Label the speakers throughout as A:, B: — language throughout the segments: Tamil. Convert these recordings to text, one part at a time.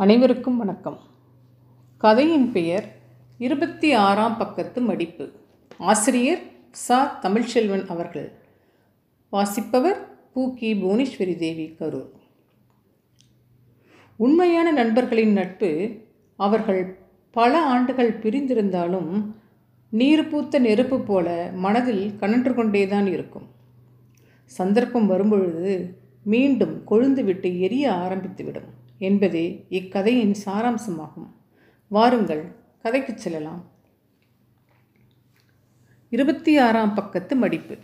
A: அனைவருக்கும் வணக்கம். கதையின் பெயர் இருபத்தி ஆறாம் பக்கத்து மடிப்பு. ஆசிரியர் சா. தமிழ்ச்செல்வன் அவர்கள். வாசிப்பவர் பூக்கி புவனேஸ்வரி தேவி கரூர். உண்மையான நண்பர்களின் நட்பு அவர்கள் பல ஆண்டுகள் பிரிந்திருந்தாலும் நீர் பூத்த நெருப்பு போல மனதில் கனன்று கொண்டேதான் இருக்கும். சந்தர்ப்பம் வரும்பொழுது மீண்டும் கொழுந்துவிட்டு எரிய ஆரம்பித்துவிடும். என்பதே இக்கதையின் சாராம்சமாகும். வாருங்கள் கதைக்குச் செல்லலாம். இருபத்தி ஆறாம் பக்கத்து மடிப்பு.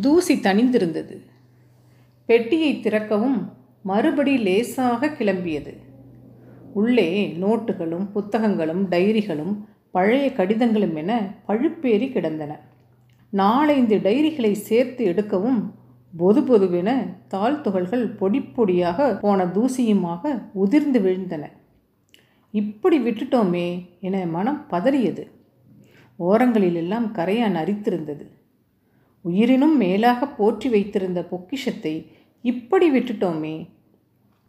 A: தூசி தணிந்திருந்தது. பெட்டியை திறக்கவும் மறுபடி லேசாக கிளம்பியது. உள்ளே நோட்டுகளும் புத்தகங்களும் டைரிகளும் பழைய கடிதங்களும் என பழுப்பேறி கிடந்தன. நாலைந்து டைரிகளை சேர்த்து எடுக்கவும் பொது பொதுவென தாள் துகள்கள் பொடி பொடியாக போன தூசியுமாக உதிர்ந்து விழுந்தன. இப்படி விட்டுட்டோமே என மனம் பதறியது. ஓரங்களிலெல்லாம் கரையான் அரித்திருந்தது உயிரினும் மேலாக போற்றி வைத்திருந்த பொக்கிஷத்தை இப்படி விட்டுட்டோமே.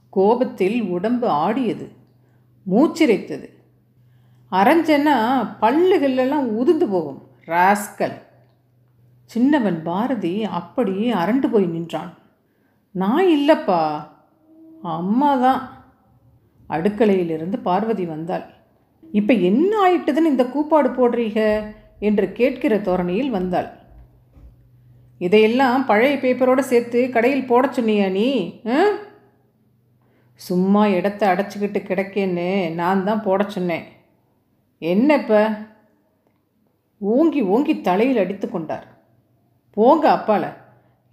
A: கோபத்தில் உடம்பு ஆடியது. மூச்சிரைத்தது. அரைஞ்சன்னா பல்லுகளெல்லாம் உதிர்ந்து போகும். ராஸ்கல். சின்னவன் பாரதி அப்படியே அரண்டு போய் நின்றான். நான் இல்லைப்பா அம்மா தான். அடுக்கலையிலிருந்து பார்வதி வந்தாள். இப்போ என்ன ஆயிட்டுதுன்னு இந்த கூப்பாடு போடுறீங்க? என்று கேட்கிற தோரணையில் வந்தாள். இதையெல்லாம் பழைய பேப்பரோடு சேர்த்து கடையில் போட சொன்னியா நீ சும்மா இடத்த அடைச்சிக்கிட்டு கிடக்கேன்னு நான் தான் போட சொன்னேன். என்ன இப்போ? ஓங்கி ஓங்கி தலையில் அடித்து கொண்டார். போங்க அப்பால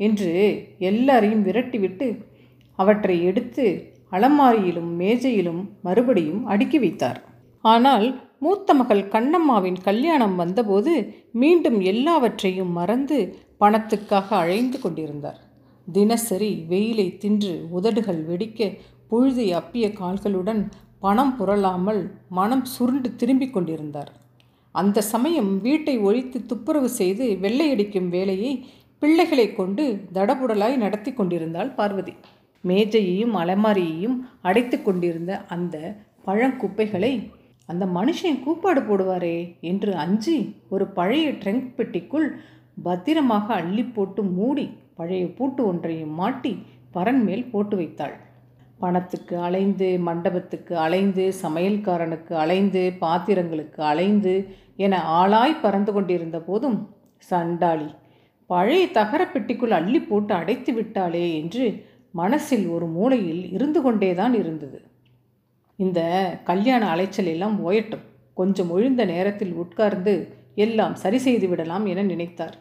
A: என்று எல்லாரையும் விரட்டிவிட்டு அவற்றை எடுத்து அலமாரியிலும் மேஜையிலும் மறுபடியும் அடுக்கி வைத்தார். ஆனால் மூத்த மகள் கண்ணம்மாவின் கல்யாணம் வந்தபோது மீண்டும் எல்லாவற்றையும் மறந்து பணத்துக்காக அழைந்து கொண்டிருந்தார். தினசரி வெயிலை தின்று உதடுகள் வெடிக்க புழுதி அப்பிய கால்களுடன் பணம் புரளாமல் மனம் சுருண்டு திரும்பிக் கொண்டிருந்தார். அந்த சமயம் வீட்டை ஒழித்து துப்புரவு செய்து வெள்ளையடிக்கும் வேலையை பிள்ளைகளை கொண்டு தடபுடலாய் நடத்தி கொண்டிருந்தாள் பார்வதி. மேஜையையும் அலமாரியையும் அடைத்து கொண்டிருந்த அந்த பழங்குப்பைகளை அந்த மனுஷன் கூப்பாடு போடுவாரே என்று அஞ்சி ஒரு பழைய ட்ரங்க் பெட்டிக்குள் பத்திரமாக அள்ளி போட்டு மூடி பழைய பூட்டு ஒன்றையும் மாட்டி பரன் மேல் போட்டு வைத்தாள். பணத்துக்கு அலைந்து மண்டபத்துக்கு அலைந்து சமையல்காரனுக்கு அலைந்து பாத்திரங்களுக்கு அலைந்து என ஆளாய் பறந்து கொண்டிருந்த போதும் சண்டாளி பழைய தகர பெட்டிக்குள் அள்ளி போட்டு அடைத்து விட்டாளே என்று மனசில் ஒரு மூலையில் இருந்து கொண்டேதான் இருந்தது. இந்த கல்யாண அலைச்சல் எல்லாம் ஓயட்டும். கொஞ்சம் ஒழிந்த நேரத்தில் உட்கார்ந்து எல்லாம் சரி செய்து விடலாம் என நினைத்தார்.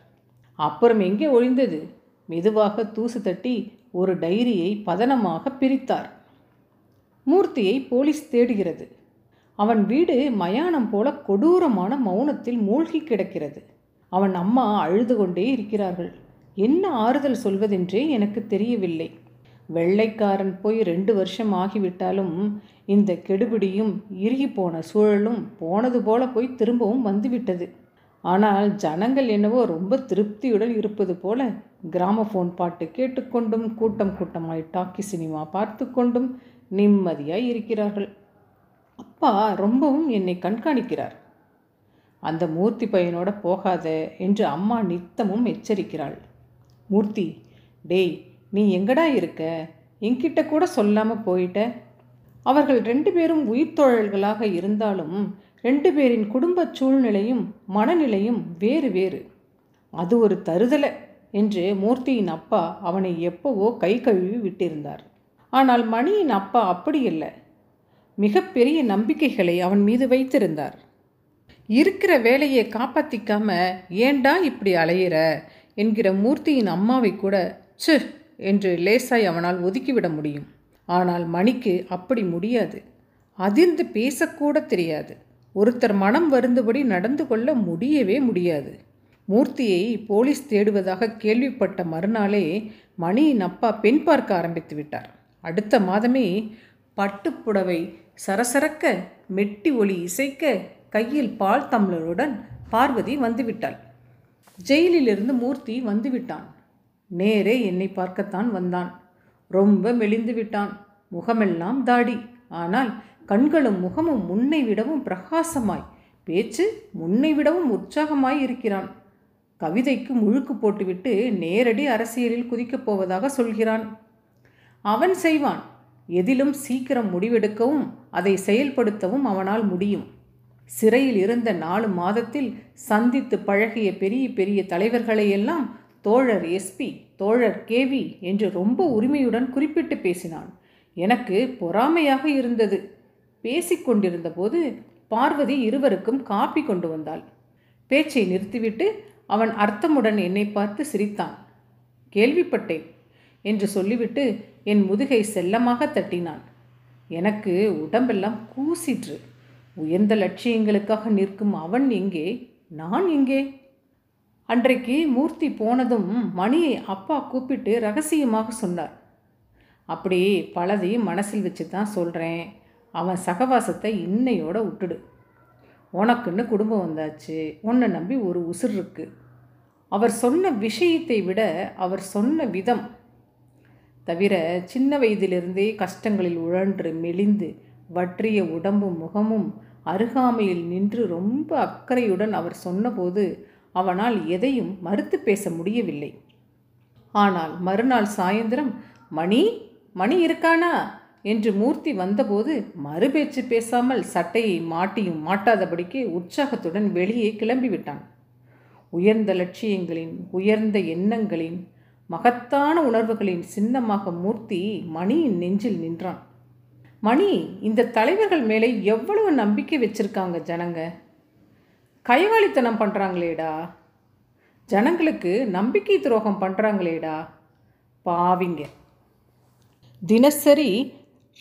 A: அப்புறம் எங்கே ஒழிந்தது? மெதுவாக தூசு தட்டி ஒரு டைரியை பதனமாக பிரித்தார். மூர்த்தியை போலீஸ் தேடுகிறது. அவன் வீடு மயானம் போல கொடூரமான மௌனத்தில் மூழ்கி கிடக்கிறது. அவன் அம்மா அழுது கொண்டே இருக்கிறார்கள். என்ன ஆறுதல் சொல்வதென்றே எனக்கு தெரியவில்லை. வெள்ளைக்காரன் போய் ரெண்டு வருஷம் ஆகிவிட்டாலும் இந்த கெடுபிடியும் இறுகி போன சூழலும் போனது போல போய் திரும்பவும் வந்துவிட்டது. ஆனால் ஜனங்கள் என்னவோ ரொம்ப திருப்தியுடன் இருப்பது போல கிராமஃபோன் பாட்டு கேட்டுக்கொண்டும் கூட்டம் கூட்டமாய் டாக்கி சினிமா பார்த்து கொண்டும் நிம்மதியாய் இருக்கிறார்கள். அப்பா ரொம்பவும் என்னை கண்காணிக்கிறார். அந்த மூர்த்தி பையனோட போகாத என்று அம்மா நித்தமும் எச்சரிக்கிறாள். மூர்த்தி டேய் நீ எங்கடா இருக்க? என்கிட்ட கூட சொல்லாமல் போயிட்ட. அவர்கள் ரெண்டு பேரும் உயிர்த்தோழல்களாக இருந்தாலும் ரெண்டு பேரின் குடும்ப சூழ்நிலையும் மனநிலையும் வேறு வேறு. அது ஒரு தருதலை. என்று மூர்த்தியின் அப்பா அவனை எப்போவோ கை கழுவி விட்டிருந்தார். ஆனால் மணியின் அப்பா அப்படி இல்லை மிகப்பெரிய நம்பிக்கைகளை அவன் மீது வைத்திருந்தார். இருக்கிற வேலையை காப்பாற்றிக்காம ஏண்டா இப்படி அலையிற? என்கிற மூர்த்தியின் அம்மாவை கூட சு என்று லேசாய் அவனால் ஒதுக்கிவிட முடியும். ஆனால் மணிக்கு அப்படி முடியாது. அதிர்ந்து பேசக்கூட தெரியாது. ஒருத்தர் மனம் வருந்தபடி நடந்து கொள்ள முடியவே முடியாது. மூர்த்தியை போலீஸ் தேடுவதாக கேள்விப்பட்ட மறுநாளே மணியின் அப்பா பெண் பார்க்க ஆரம்பித்து விட்டார். அடுத்த மாதமே பட்டுப்புடவை சரசரக்க மெட்டி ஒளி இசைக்க கையில் பால் தம்ளருடன் பார்வதி வந்துவிட்டாள் ஜெயிலிலிருந்து மூர்த்தி வந்துவிட்டான் நேரே என்னை பார்க்கத்தான் வந்தான். ரொம்ப மெலிந்து விட்டான். முகமெல்லாம் தாடி. ஆனால் கண்களும் முகமும் முன்னை விடவும் பிரகாசமாய். பேச்சு முன்னை விடவும் உற்சாகமாய் இருக்கிறான். கவிதைக்கு முழுக்கு போட்டுவிட்டு நேரடி அரசியலில் குதிக்கப் போவதாக சொல்கிறான். அவன் செய்வான். எதிலும் சீக்கிரம் முடிவெடுக்கவும் அதை செயல்படுத்தவும் அவனால் முடியும். சிறையில் இருந்த நாலு மாதத்தில் சந்தித்து பழகிய பெரிய பெரிய தலைவர்களை எல்லாம் தோழர் எஸ்பி தோழர் கேவி என்று ரொம்ப உரிமையுடன் குறிப்பிட்டு பேசினான். எனக்கு பொறாமையாக இருந்தது. பேசிக்கொண்டிருந்தபோது பார்வதி இருவருக்கும் காப்பி கொண்டு வந்தாள். பேச்சை நிறுத்திவிட்டு அவன் அர்த்தமுடன் என்னை பார்த்து சிரித்தான். கேள்விப்பட்டேன் என்று சொல்லிவிட்டு என் முதுகை செல்லமாக தட்டினான். எனக்கு உடம்பெல்லாம் கூசிற்று. உயர்ந்த லட்சியங்களுக்காக நிற்கும் அவன் எங்கே? நான் எங்கே? அன்றைக்கு மூர்த்தி போனதும் மணியை அப்பா கூப்பிட்டு ரகசியமாக சொன்னார். அப்படி பலதையும் மனசில் வச்சு தான் சொல்கிறேன் அவன் சகவாசத்தை இன்னையோட விட்டுடு. உனக்குன்னு குடும்பம் வந்தாச்சு. உன்னை நம்பி ஒரு உசுர் இருக்குது அவர் சொன்ன விஷயத்தை விட அவர் சொன்ன விதம். தவிர சின்ன வயதிலிருந்தே கஷ்டங்களில் உழன்று மெலிந்து வற்றிய உடம்பும் முகமும் அருகாமையில் நின்று ரொம்ப அக்கறையுடன் அவர் சொன்னபோது அவனால் எதையும் மறுத்து பேச முடியவில்லை. ஆனால் மறுநாள் சாயந்தரம் மணி மணி இருக்கானா? என்று மூர்த்தி வந்தபோது மறுபேச்சு பேசாமல் சட்டையை மாட்டியும் மாட்டாதபடிக்கு உற்சாகத்துடன் வெளியே கிளம்பிவிட்டான். உயர்ந்த லட்சியங்களின் உயர்ந்த எண்ணங்களின் மகத்தான உணர்வுகளின் சின்னமாக மூர்த்தி மணியின் நெஞ்சில் நின்றான். மணி இந்த தலைவர்கள் மேலே எவ்வளவு நம்பிக்கை வச்சிருக்காங்க ஜனங்க? கைவாளித்தனம் பண்ணுறாங்களேடா ஜனங்களுக்கு நம்பிக்கை துரோகம் பண்ணுறாங்களேடா பாவிங்க. தினசரி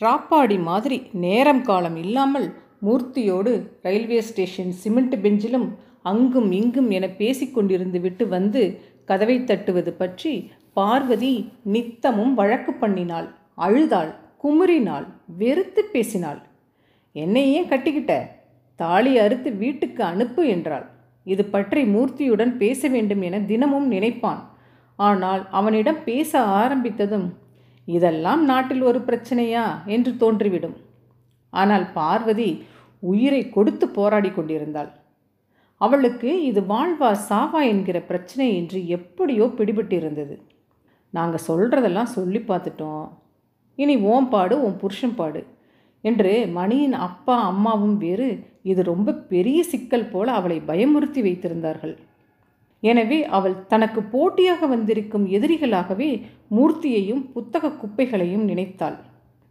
A: ராப்பாடி மாதிரி நேரம் காலம் இல்லாமல் மூர்த்தியோடு ரயில்வே ஸ்டேஷன் சிமெண்ட் பெஞ்சிலும் அங்கும் இங்கும் என பேசிக்கொண்டிருந்து விட்டு வந்து கதவை தட்டுவது பற்றி பார்வதி நித்தமும் வழக்கு பண்ணினாள். அழுதாள் குமுறினாள் வெறுத்து பேசினாள். என்னை ஏன் கட்டிக்கிட்ட? தாலி அறுத்து வீட்டுக்கு அனுப்பு என்றாள். இது பற்றி மூர்த்தியுடன் பேச வேண்டும் என தினமும் நினைப்பான். ஆனால் அவனிடம் பேச ஆரம்பித்ததும் இதெல்லாம் நாட்டில் ஒரு பிரச்சனையா என்று தோன்றிவிடும். ஆனால் பார்வதி உயிரை கொடுத்து போராடி கொண்டிருந்தாள். அவளுக்கு இது வாழ்வா சாவா என்கிற பிரச்சனை என்று எப்படியோ பிடிபட்டிருந்தது. நாங்கள் சொல்கிறதெல்லாம் சொல்லி பார்த்துட்டோம். இனி ஓம் பாடு உன் புருஷன் பாடு என்று மணியின் அப்பா அம்மாவும் வேறு இது ரொம்ப பெரிய சிக்கல் போல அவளை பயமுறுத்தி வைத்திருந்தார்கள். எனவே அவள் தனக்கு போட்டியாக வந்திருக்கும் எதிரிகளாகவே மூர்த்தியையும் புத்தக குப்பைகளையும் நினைத்தாள்.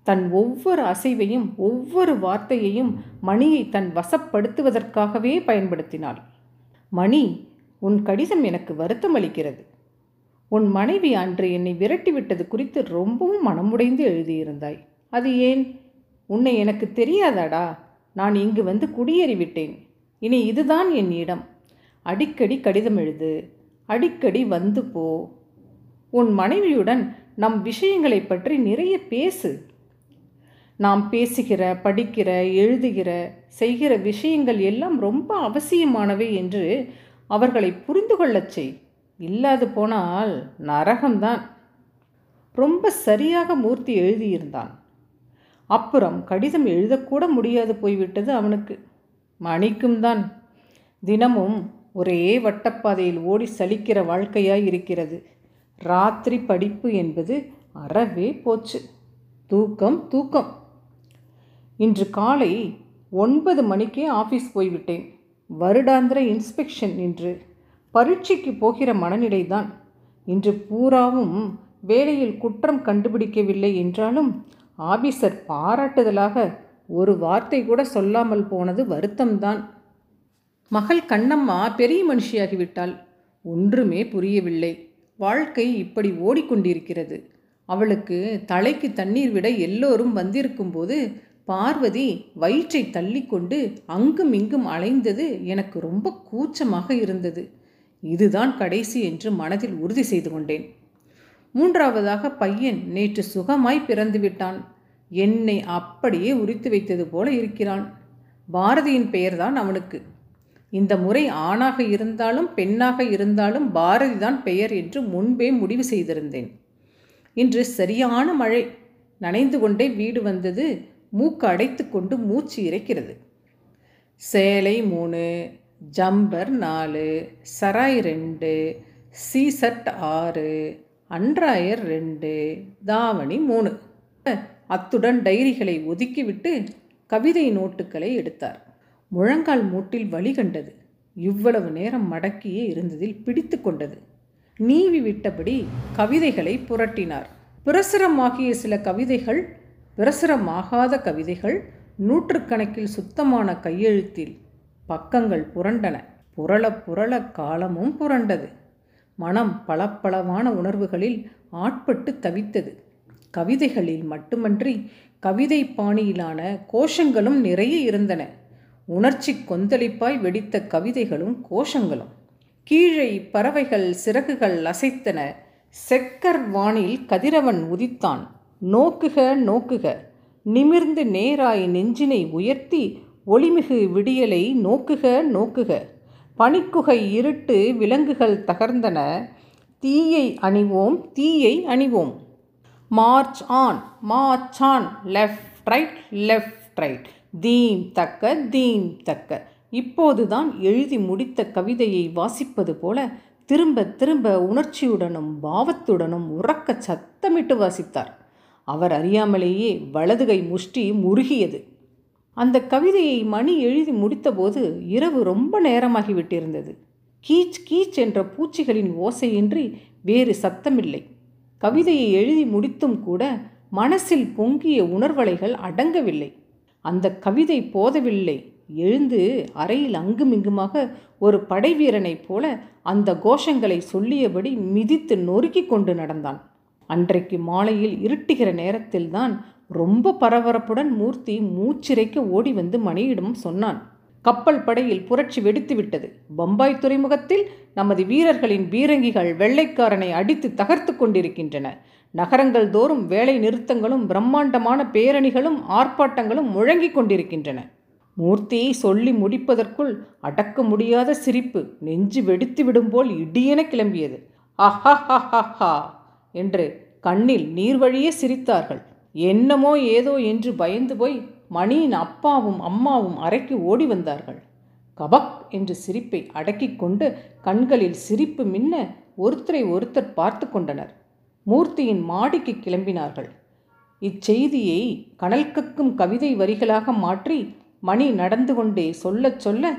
A: தன் ஒவ்வொரு அசைவையும் ஒவ்வொரு வார்த்தையையும் மணியை தன் வசப்படுத்துவதற்காகவே பயன்படுத்தினாள். மணி உன் கடிதம் எனக்கு வருத்தம் அளிக்கிறது. உன் மனைவி அன்று என்னை விரட்டிவிட்டது குறித்து ரொம்பவும் மனமுடைந்து எழுதியிருந்தாய். அது ஏன்? உன்னை எனக்கு தெரியாதாடா? நான் இங்கு வந்து குடியேறிவிட்டேன். இனி இதுதான் என் இடம். அடிக்கடி கடிதம் எழுது. அடிக்கடி வந்து போ. உன் மனைவியுடன் நம் விஷயங்களை பற்றி நிறைய பேசு. நாம் பேசுகிற படிக்கிற எழுதுகிற செய்கிற விஷயங்கள் எல்லாம் ரொம்ப அவசியமானவை என்று அவர்களை புரிந்து கொள்ளச் செய். இல்லாது போனால் நரகம்தான். ரொம்ப சரியாக மூர்த்தி எழுதியிருந்தான். அப்புறம் கடிதம் எழுதக்கூட முடியாது போய்விட்டது அவனுக்கு. மணிக்கும் தான். தினமும் ஒரே வட்டப்பாதையில் ஓடி சலிக்கிற வாழ்க்கையாய் இருக்கிறது. ராத்திரி படிப்பு என்பது அறவே போச்சு. தூக்கம் தூக்கம். இன்று காலை ஒன்பது மணிக்கே ஆஃபீஸ் போய்விட்டேன். வருடாந்திர இன்ஸ்பெக்ஷன் இன்று. பரீட்சைக்கு போகிற மனநிலைதான். இன்று பூராவும் வேலையில் குற்றம் கண்டுபிடிக்கவில்லை என்றாலும் ஆபீசர் பாராட்டுதலாக ஒரு வார்த்தை கூட சொல்லாமல் போனது வருத்தம்தான். மகள் கண்ணம்மா பெரிய மனுஷியாகிவிட்டாள். ஒன்றுமே புரியவில்லை. வாழ்க்கை இப்படி ஓடிக்கொண்டிருக்கிறது. அவளுக்கு தலைக்கு தண்ணீர் விட எல்லோரும் வந்திருக்கும்போது பார்வதி வயிற்றை தள்ளிக்கொண்டு அங்கும் இங்கும் அலைந்தது எனக்கு ரொம்ப கூச்சமாக இருந்தது. இதுதான் கடைசி என்று மனதில் உறுதி செய்து கொண்டேன். மூன்றாவதாக பையன் நேற்று சுகமாய் பிறந்து விட்டான் என்னை அப்படியே உரித்து வைத்தது போல இருக்கிறான். பாரதியின் பெயர்தான் அவனுக்கு. இந்த முறை ஆணாக இருந்தாலும் பெண்ணாக இருந்தாலும் பாரதிதான் பெயர் என்று முன்பே முடிவு செய்திருந்தேன். இன்று சரியான மழை. நனைந்து கொண்டே வீடு வந்தது. மூக்கு அடைத்து கொண்டு மூச்சு இறைக்கிறது. சேலை மூணு ஜம்பர் நாலு சராய் ரெண்டு சீசட் ஆறு அன்றாயர் ரெண்டு தாவணி மூணு. அத்துடன் டைரிகளை ஒதுக்கிவிட்டு கவிதை நோட்டுகளை எடுத்தார். முழங்கால் மூட்டில் வழி கண்டது. இவ்வளவு நேரம் மடக்கியே இருந்ததில் பிடித்து கொண்டது. நீவி விட்டபடி கவிதைகளை புரட்டினார். பிரசுரமாகிய சில கவிதைகள் பிரசுரமாகாத கவிதைகள் நூற்றுக்கணக்கில் சுத்தமான கையெழுத்தில் பக்கங்கள் புரண்டன. புரள புரள காலமும் புரண்டது. மனம் பளப்பளவான உணர்வுகளில் ஆட்பட்டு தவித்தது. கவிதைகளில் மட்டுமன்றி கவிதை பாணியிலான கோஷங்களும் நிறைய இருந்தன. உணர்ச்சி கொந்தளிப்பாய் வெடித்த கவிதைகளும் கோஷங்களும். கீழே பறவைகள் சிறகுகள் அசைத்தன. செக்கர் வானில் கதிரவன் உதித்தான். நோக்குக நோக்குக. நிமிர்ந்து நேராய் நெஞ்சினை உயர்த்தி ஒளிமிகு விடியலை நோக்குக நோக்குக. பனிக்குகை இருட்டு விலங்குகள் தகர்ந்தன. தீயை அணிவோம் தீயை அணிவோம். March on march on left right left right. Theme தக்க தீம் தக்க. இப்போதுதான் எழுதி முடித்த கவிதையை வாசிப்பது போல திரும்ப திரும்ப உணர்ச்சியுடனும் பாவத்துடனும் உறக்க சத்தமிட்டு வாசித்தார். அவர் அறியாமலேயே வலது கை முஷ்டி முருகியது அந்த கவிதையை மணி எழுதி முடித்தபோது இரவு ரொம்ப நேரமாகிவிட்டிருந்தது கீச் கீச் என்ற பூச்சிகளின் ஓசையின்றி வேறு சத்தமில்லை. கவிதையை எழுதி முடித்தும் கூட மனசில் பொங்கிய உணர்வலைகள் அடங்கவில்லை. அந்த கவிதை போதவில்லை. எழுந்து அறையில் அங்குமிங்குமாக ஒரு படைவீரனைப் போல அந்த கோஷங்களை சொல்லியபடி மிதித்து நொறுக்கிக் கொண்டு நடந்தான். அன்றைக்கு மாலையில் இருட்டுகிற நேரத்தில்தான் ரொம்ப பரபரப்புடன் மூர்த்தி மூச்சிறைக்க ஓடி வந்து மணியிடம் சொன்னான். கப்பல் படையில் புரட்சி வெடித்து விட்டது. பம்பாய் துறைமுகத்தில் நமது வீரர்களின் பீரங்கிகள் வெள்ளைக்காரனை அடித்து தகர்த்து கொண்டிருக்கின்றன. நகரங்கள் தோறும் வேலை நிறுத்தங்களும் பிரம்மாண்டமான பேரணிகளும் ஆர்ப்பாட்டங்களும் முழங்கிக் கொண்டிருக்கின்றன. மூர்த்தியை சொல்லி முடிப்பதற்குள் அடக்க முடியாத சிரிப்பு நெஞ்சு வெடித்து விடும்போல் இடியென கிளம்பியது. அஹா ஹா ஹா என்று கண்ணில் நீர் வழியே சிரித்தார்கள். என்னமோ ஏதோ என்று பயந்து போய் மணியின் அப்பாவும் அம்மாவும் அறைக்கு ஓடி வந்தார்கள். கபக் என்று சிரிப்பை அடக்கிக் கொண்டு கண்களில் சிரிப்பு மின்ன ஒருத்தரை ஒருத்தர் பார்த்து கொண்டனர். மூர்த்தியின் மாடிக்கு கிளம்பினார்கள். இச்செய்தியை கனல் கக்கும் கவிதை வரிகளாக மாற்றி மணி நடந்து கொண்டே சொல்லச் சொல்ல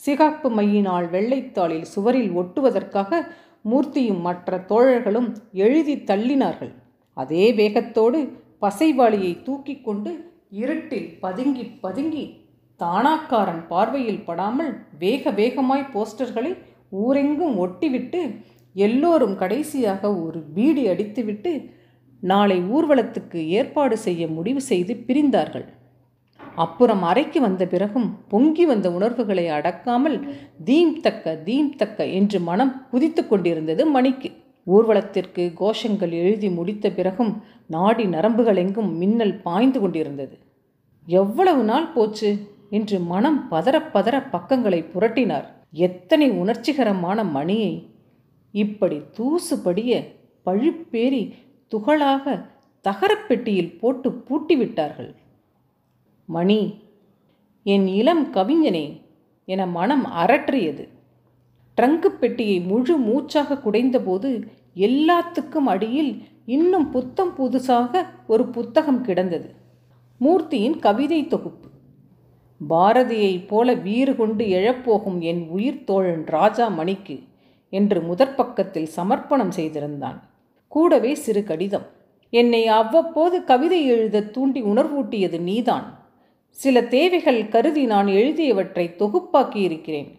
A: சிகாப்பு மையினால் வெள்ளைத்தாளில் சுவரில் ஒட்டுவதற்காக மூர்த்தியும் மற்ற தோழர்களும் எழுதி தள்ளினார்கள். அதே வேகத்தோடு பசைவாளியை தூக்கி கொண்டு இருட்டில் பதுங்கி பதுங்கி தானாக்காரன் பார்வையில் படாமல் வேக வேகமாய் போஸ்டர்களை ஊரெங்கும் ஒட்டிவிட்டு எல்லோரும் கடைசியாக ஒரு பீடி அடித்துவிட்டு நாளை ஊர்வலத்துக்கு ஏற்பாடு செய்ய முடிவு செய்து பிரிந்தார்கள். அப்புறம் அறைக்கு வந்த பிறகும் பொங்கி வந்த உணர்வுகளை அடக்காமல் தீம் தக்க தீம் தக்க என்று மனம் குதித்து கொண்டிருந்தது மணிக்கு. ஊர்வலத்திற்கு கோஷங்கள் எழுதி முடித்த பிறகும் நாடி நரம்புகளெங்கும் மின்னல் பாய்ந்து கொண்டிருந்தது. எவ்வளவு நாள் போச்சு? என்று மனம் பதற பதற பக்கங்களை புரட்டினார். எத்தனை உணர்ச்சிகரமான மணியை! இப்படி தூசுபடிய பழுப்பேறி துகளாக தகரப்பெட்டியில் போட்டு பூட்டிவிட்டார்கள் மணி என் இளம் கவிஞனே என மனம் அரற்றியது. ட்ரங்கு பெட்டியை முழு மூச்சாக குடைந்தபோது எல்லாத்துக்கும் அடியில் இன்னும் புத்தம் புதுசாக ஒரு புத்தகம் கிடந்தது. மூர்த்தியின் கவிதை தொகுப்பு. பாரதியைப் போல வீறு கொண்டு எழப்போகும் என் உயிர் தோழன் ராஜா மணிக்கு என்று முதற்பக்கத்தில் சமர்ப்பணம் செய்திருந்தான். கூடவே சிறு கடிதம். என்னை அவ்வப்போது கவிதை எழுத தூண்டி உணர்வூட்டியது நீதான். சில தேவைகள் கருதி நான் எழுதியவற்றை தொகுப்பாக்கி இருக்கிறேன்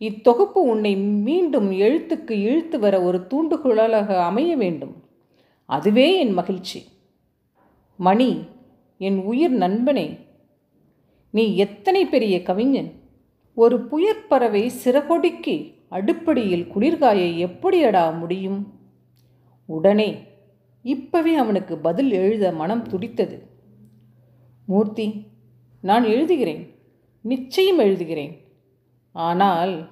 A: இத்தொகுப்பு உன்னை மீண்டும் எழுத்துக்கு இழுத்து வர ஒரு தூண்டுகோலாக அமைய வேண்டும். அதுவே என் மகிழ்ச்சி. மணி என் உயிர் நண்பனே. நீ எத்தனை பெரிய கவிஞன்? ஒரு புயற்பறவை சிறகொடிக்கு அடுப்படியில் குளிர்காய எப்படியடா முடியும்? உடனே இப்பவே அவனுக்கு பதில் எழுத மனம் துடித்தது. மூர்த்தி நான் எழுதுகிறேன். நிச்சயம் எழுதுகிறேன். ஆனால்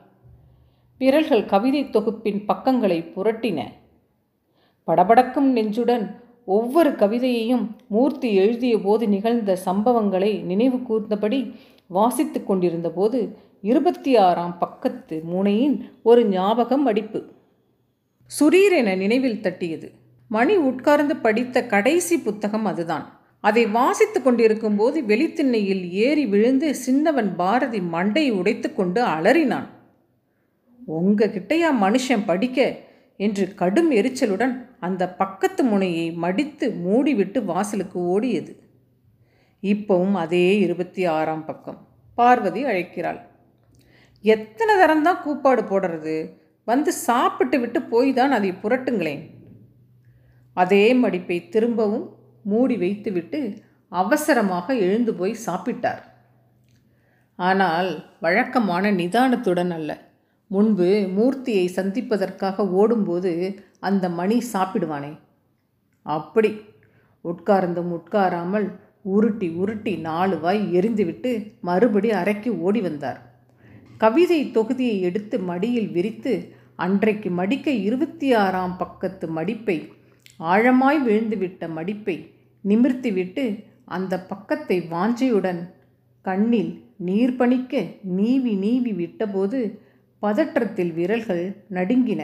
A: விரல்கள் கவிதை தொகுப்பின் பக்கங்களை புரட்டின. படபடக்கும் நெஞ்சுடன் ஒவ்வொரு கவிதையையும் மூர்த்தி எழுதிய போது நிகழ்ந்த சம்பவங்களை நினைவு கூர்ந்தபடி வாசித்து கொண்டிருந்த போது இருபத்தி ஆறாம் பக்கத்து முனையின் ஒரு ஞாபகம் அடிப்பு. சுரீரென நினைவில் தட்டியது. மணி உட்கார்ந்து படித்த கடைசி புத்தகம் அதுதான். அதை வாசித்து கொண்டிருக்கும் போது வெளித்திண்ணையில் ஏறி விழுந்து சின்னவன் பாரதி மண்டையை உடைத்து கொண்டு அலறினான். உங்க கிட்டையா மனுஷன் படிக்க? என்று கடும் எரிச்சலுடன் அந்த பக்கத்து முனையை மடித்து மூடிவிட்டு வாசலுக்கு ஓடியது. இப்பவும் அதே இருபத்தி ஆறாம் பக்கம். பார்வதி அழைக்கிறாள். எத்தனை தரம்தான் கூப்பாடு போடுறது? வந்து சாப்பிட்டு விட்டு போய் தான் அதை புரட்டுங்களேன். அதே மடிப்பை திரும்பவும் மூடி வைத்துவிட்டு அவசரமாக எழுந்து போய் சாப்பிட்டார். ஆனால் வழக்கமான நிதானத்துடன் அல்ல. முன்பு மூர்த்தியை சந்திப்பதற்காக ஓடும்போது அந்த மணி சாப்பிடுவானே. அப்படி உட்கார்ந்தும் உட்காராமல் உருட்டி உருட்டி நாலு வாய் எரிந்துவிட்டு மறுபடி அறைக்கு ஓடி வந்தார். கவிதை தொகுதியை எடுத்து மடியில் விரித்து அன்றைக்கு மடிக்க இருபத்தி ஆறாம் பக்கத்து மடிப்பை ஆழமாய் விழுந்துவிட்ட மடிப்பை நிமிர்த்திவிட்டு அந்த பக்கத்தை வாஞ்சையுடன் கண்ணில் நீர் பணிக்க நீவி நீவி விட்டபோது பதற்றத்தில் விரல்கள் நடுங்கின.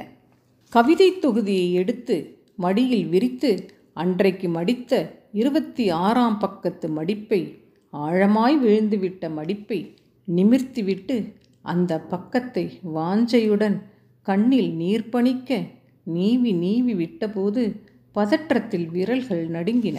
A: கவிதை தொகுதியை எடுத்து மடியில் விரித்து அன்றைக்கு மடித்த இருபத்தி ஆறாம் பக்கத்து மடிப்பை ஆழமாய் விழுந்துவிட்ட மடிப்பை நிமிர்த்திவிட்டு அந்த பக்கத்தை வாஞ்சையுடன் கண்ணில் நீர் பணிக்க நீவி நீவி விட்டபோது பதற்றத்தில் விரல்கள் நடுங்கின.